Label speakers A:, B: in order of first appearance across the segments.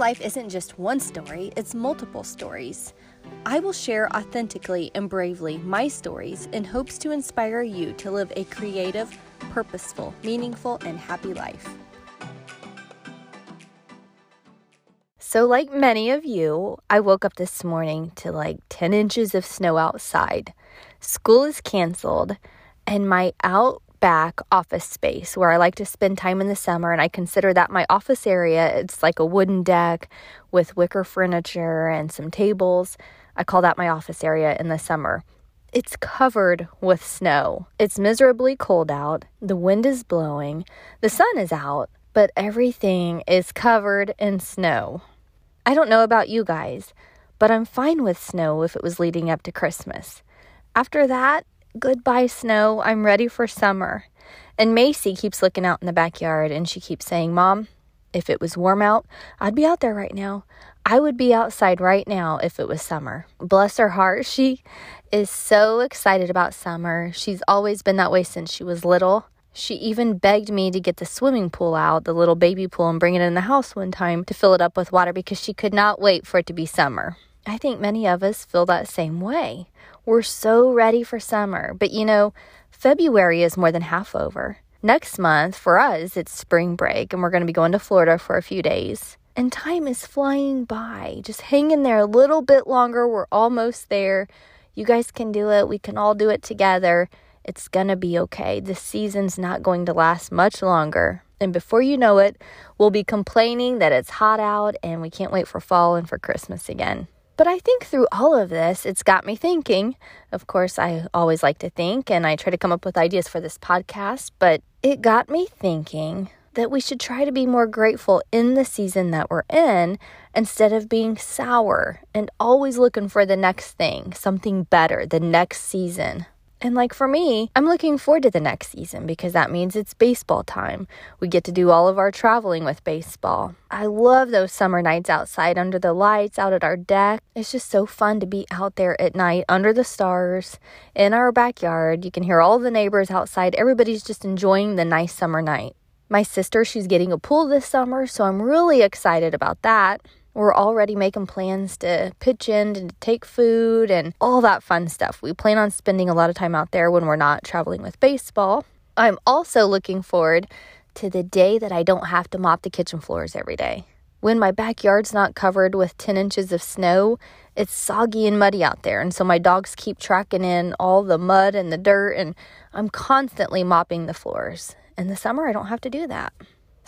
A: life isn't just one story, it's multiple stories. I will share authentically and bravely my stories in hopes to inspire you to live a creative, purposeful, meaningful, and happy life. So, like many of you, I woke up this morning to like 10 inches of snow outside. School is canceled, and my out back office space where I like to spend time in the summer, and I consider that my office area. It's like a wooden deck with wicker furniture and some tables. I call that my office area in the summer. It's covered with snow. It's miserably cold out. The wind is blowing. The sun is out, but everything is covered in snow. I don't know about you guys, but I'm fine with snow if it was leading up to Christmas. After that, Goodbye, snow. I'm ready for summer. And Macy keeps looking out in the backyard and she keeps saying, Mom, if it was warm out, I'd be out there right now. I would be outside right now if it was summer. Bless her heart. She is so excited about summer. She's always been that way since she was little. She even begged me to get the swimming pool out, the little baby pool, and bring it in the house one time to fill it up with water because she could not wait for it to be summer. I think many of us feel that same way. We're so ready for summer, but you know, February is more than half over. Next month, for us, it's spring break, and we're going to be going to Florida for a few days. And time is flying by. Just hang in there a little bit longer. We're almost there. You guys can do it. We can all do it together. It's going to be okay. The season's not going to last much longer. And before you know it, we'll be complaining that it's hot out and we can't wait for fall and for Christmas again. But I think through all of this, it's got me thinking. Of course, I always like to think and I try to come up with ideas for this podcast, but it got me thinking that we should try to be more grateful in the season that we're in instead of being sour and always looking for the next thing, something better, the next season. And like for me, I'm looking forward to the next season because that means it's baseball time. We get to do all of our traveling with baseball. I love those summer nights outside under the lights, out at our deck. It's just so fun to be out there at night under the stars in our backyard. You can hear all the neighbors outside. Everybody's just enjoying the nice summer night. My sister, she's getting a pool this summer, so I'm really excited about that. We're already making plans to pitch in and to take food and all that fun stuff. We plan on spending a lot of time out there when we're not traveling with baseball. I'm also looking forward to the day that I don't have to mop the kitchen floors every day. When my backyard's not covered with 10 inches of snow, it's soggy and muddy out there. And so my dogs keep tracking in all the mud and the dirt, and I'm constantly mopping the floors. In the summer, I don't have to do that.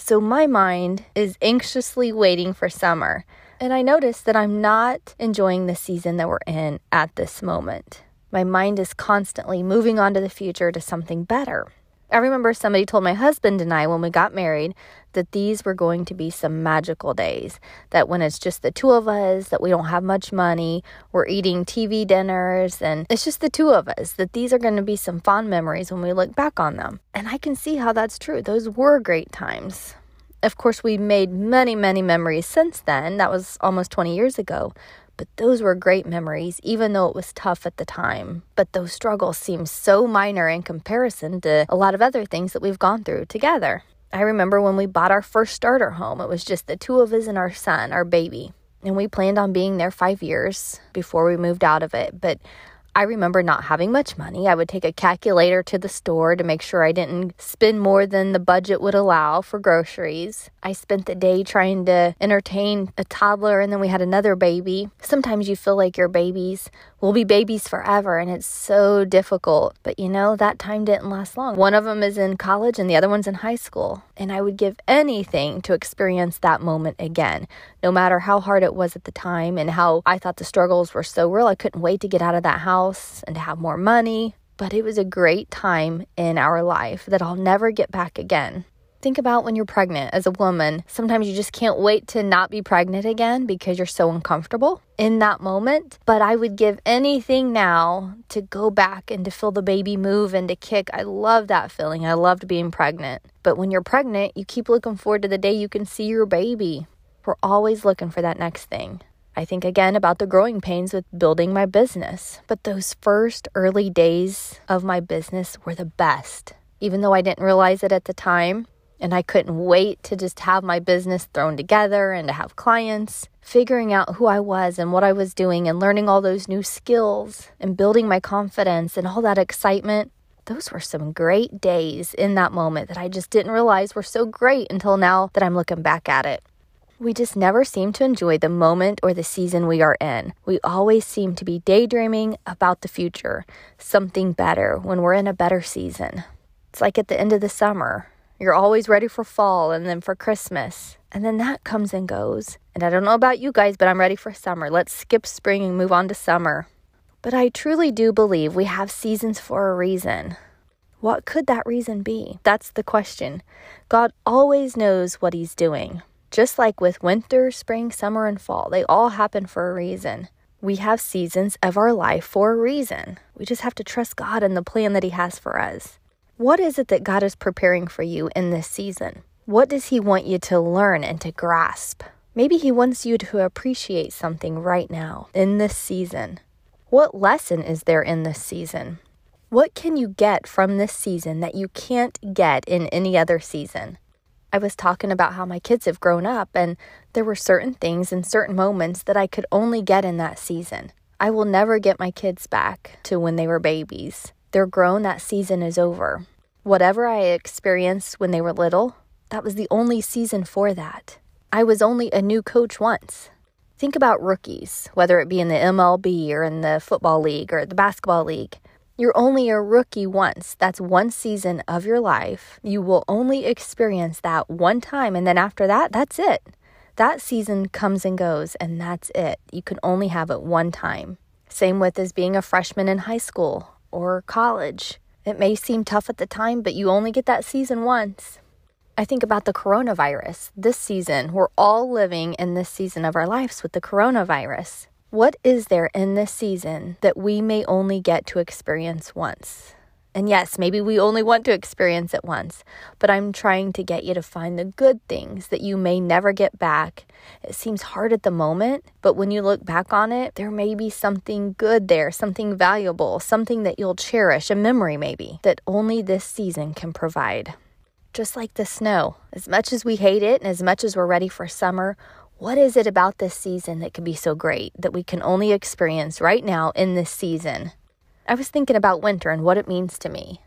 A: So my mind is anxiously waiting for summer. And I notice that I'm not enjoying the season that we're in at this moment. My mind is constantly moving on to the future to something better. I remember somebody told my husband and I when we got married that these were going to be some magical days. That when it's just the two of us, that we don't have much money, we're eating TV dinners, and it's just the two of us, that these are going to be some fond memories when we look back on them. And I can see how that's true. Those were great times. Of course, we made many, many memories since then. That was almost 20 years ago. But those were great memories, even though it was tough at the time. But those struggles seem so minor in comparison to a lot of other things that we've gone through together. I remember when we bought our first starter home, it was just the two of us and our son, our baby. And we planned on being there five years before we moved out of it. But I remember not having much money. I would take a calculator to the store to make sure I didn't spend more than the budget would allow for groceries. I spent the day trying to entertain a toddler, and then we had another baby. Sometimes you feel like your babies will be babies forever, and it's so difficult. But you know, that time didn't last long. One of them is in college, and the other one's in high school. And I would give anything to experience that moment again, no matter how hard it was at the time and how I thought the struggles were so real. I couldn't wait to get out of that house and to have more money. But it was a great time in our life that I'll never get back again. Think about when you're pregnant as a woman. Sometimes you just can't wait to not be pregnant again because you're so uncomfortable in that moment. But I would give anything now to go back and to feel the baby move and to kick. I love that feeling. I loved being pregnant. But when you're pregnant, you keep looking forward to the day you can see your baby. We're always looking for that next thing. I think again about the growing pains with building my business. But those first early days of my business were the best. Even though I didn't realize it at the time, And I couldn't wait to just have my business thrown together and to have clients. Figuring out who I was and what I was doing and learning all those new skills and building my confidence and all that excitement. Those were some great days in that moment that I just didn't realize were so great until now that I'm looking back at it. We just never seem to enjoy the moment or the season we are in. We always seem to be daydreaming about the future, something better when we're in a better season. It's like at the end of the summer. You're always ready for fall and then for Christmas. And then that comes and goes. And I don't know about you guys, but I'm ready for summer. Let's skip spring and move on to summer. But I truly do believe we have seasons for a reason. What could that reason be? That's the question. God always knows what He's doing. Just like with winter, spring, summer, and fall, they all happen for a reason. We have seasons of our life for a reason. We just have to trust God and the plan that He has for us. What is it that God is preparing for you in this season? What does He want you to learn and to grasp? Maybe He wants you to appreciate something right now in this season. What lesson is there in this season? What can you get from this season that you can't get in any other season? I was talking about how my kids have grown up, and there were certain things and certain moments that I could only get in that season. I will never get my kids back to when they were babies. They're grown, that season is over. Whatever I experienced when they were little, that was the only season for that. I was only a new coach once. Think about rookies, whether it be in the MLB or in the football league or the basketball league. You're only a rookie once. That's one season of your life. You will only experience that one time. And then after that, that's it. That season comes and goes, and that's it. You can only have it one time. Same with as being a freshman in high school or college. It may seem tough at the time, but you only get that season once. I think about the coronavirus. This season, we're all living in this season of our lives with the coronavirus. What is there in this season that we may only get to experience once? And yes, maybe we only want to experience it once, but I'm trying to get you to find the good things that you may never get back. It seems hard at the moment, but when you look back on it, there may be something good there, something valuable, something that you'll cherish, a memory maybe, that only this season can provide. Just like the snow, as much as we hate it and as much as we're ready for summer, what is it about this season that can be so great that we can only experience right now in this season? I was thinking about winter and what it means to me.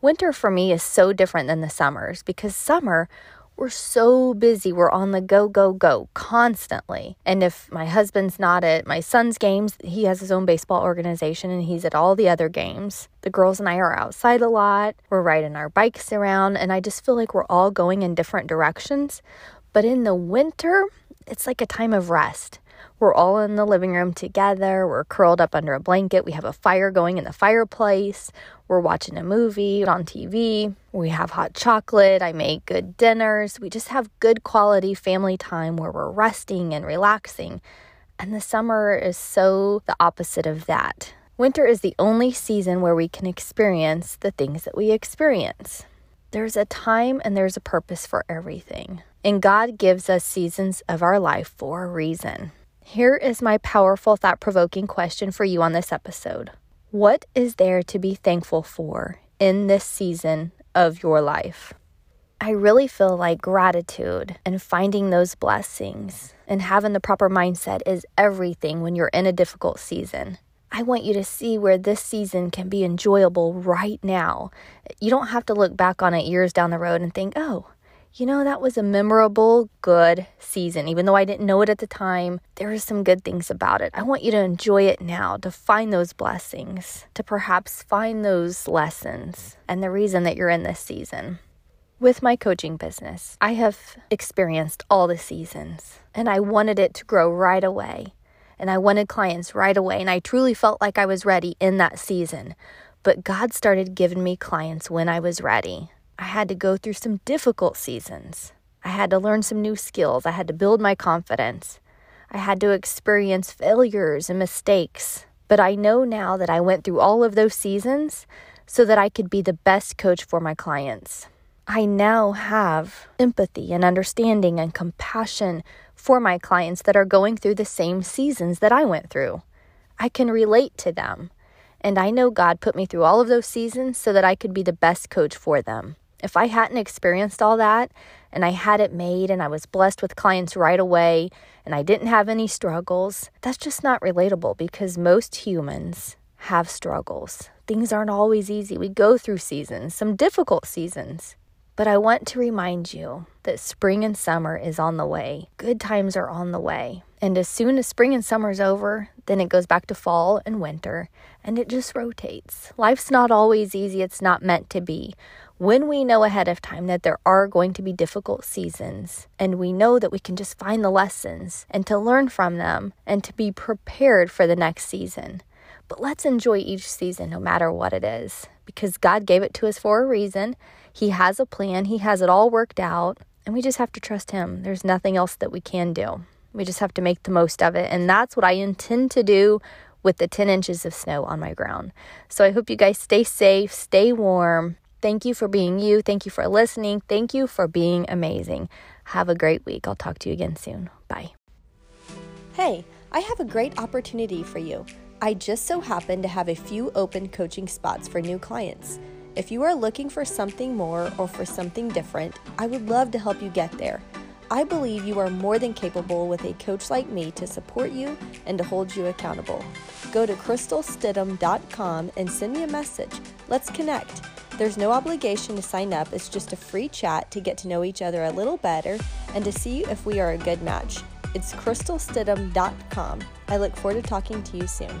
A: Winter for me is so different than the summers because summer, we're so busy. We're on the go, go, go constantly. And if my husband's not at my son's games, he has his own baseball organization and he's at all the other games. The girls and I are outside a lot. We're riding our bikes around. And I just feel like we're all going in different directions. But in the winter, it's like a time of rest. We're all in the living room together. We're curled up under a blanket. We have a fire going in the fireplace. We're watching a movie on TV. We have hot chocolate. I make good dinners. We just have good quality family time where we're resting and relaxing. And the summer is so the opposite of that. Winter is the only season where we can experience the things that we experience. There's a time and there's a purpose for everything. And God gives us seasons of our life for a reason. Here is my powerful, thought provoking question for you on this episode What is there to be thankful for in this season of your life? I really feel like gratitude and finding those blessings and having the proper mindset is everything when you're in a difficult season. I want you to see where this season can be enjoyable right now. You don't have to look back on it years down the road and think, oh, you know, that was a memorable, good season. Even though I didn't know it at the time, there are some good things about it. I want you to enjoy it now, to find those blessings, to perhaps find those lessons and the reason that you're in this season. With my coaching business, I have experienced all the seasons and I wanted it to grow right away. And I wanted clients right away. And I truly felt like I was ready in that season. But God started giving me clients when I was ready. I had to go through some difficult seasons. I had to learn some new skills. I had to build my confidence. I had to experience failures and mistakes. But I know now that I went through all of those seasons so that I could be the best coach for my clients. I now have empathy and understanding and compassion for my clients that are going through the same seasons that I went through. I can relate to them. And I know God put me through all of those seasons so that I could be the best coach for them. If I hadn't experienced all that and I had it made and I was blessed with clients right away and I didn't have any struggles, that's just not relatable because most humans have struggles. Things aren't always easy. We go through seasons, some difficult seasons. But I want to remind you that spring and summer is on the way. Good times are on the way. And as soon as spring and summer is over, then it goes back to fall and winter, and it just rotates. Life's not always easy, it's not meant to be. When we know ahead of time that there are going to be difficult seasons, and we know that we can just find the lessons and to learn from them and to be prepared for the next season. But let's enjoy each season no matter what it is, because God gave it to us for a reason he has a plan, He has it all worked out, and we just have to trust Him. There's nothing else that we can do. We just have to make the most of it. And that's what I intend to do with the 10 inches of snow on my ground. So I hope you guys stay safe, stay warm. Thank you for being you. Thank you for listening. Thank you for being amazing. Have a great week. I'll talk to you again soon. Bye.
B: Hey, I have a great opportunity for you. I just so happen to have a few open coaching spots for new clients. If you are looking for something more or for something different, I would love to help you get there. I believe you are more than capable with a coach like me to support you and to hold you accountable. Go to crystalstidham.com and send me a message. Let's connect. There's no obligation to sign up, it's just a free chat to get to know each other a little better and to see if we are a good match. It's crystalstidham.com. I look forward to talking to you soon.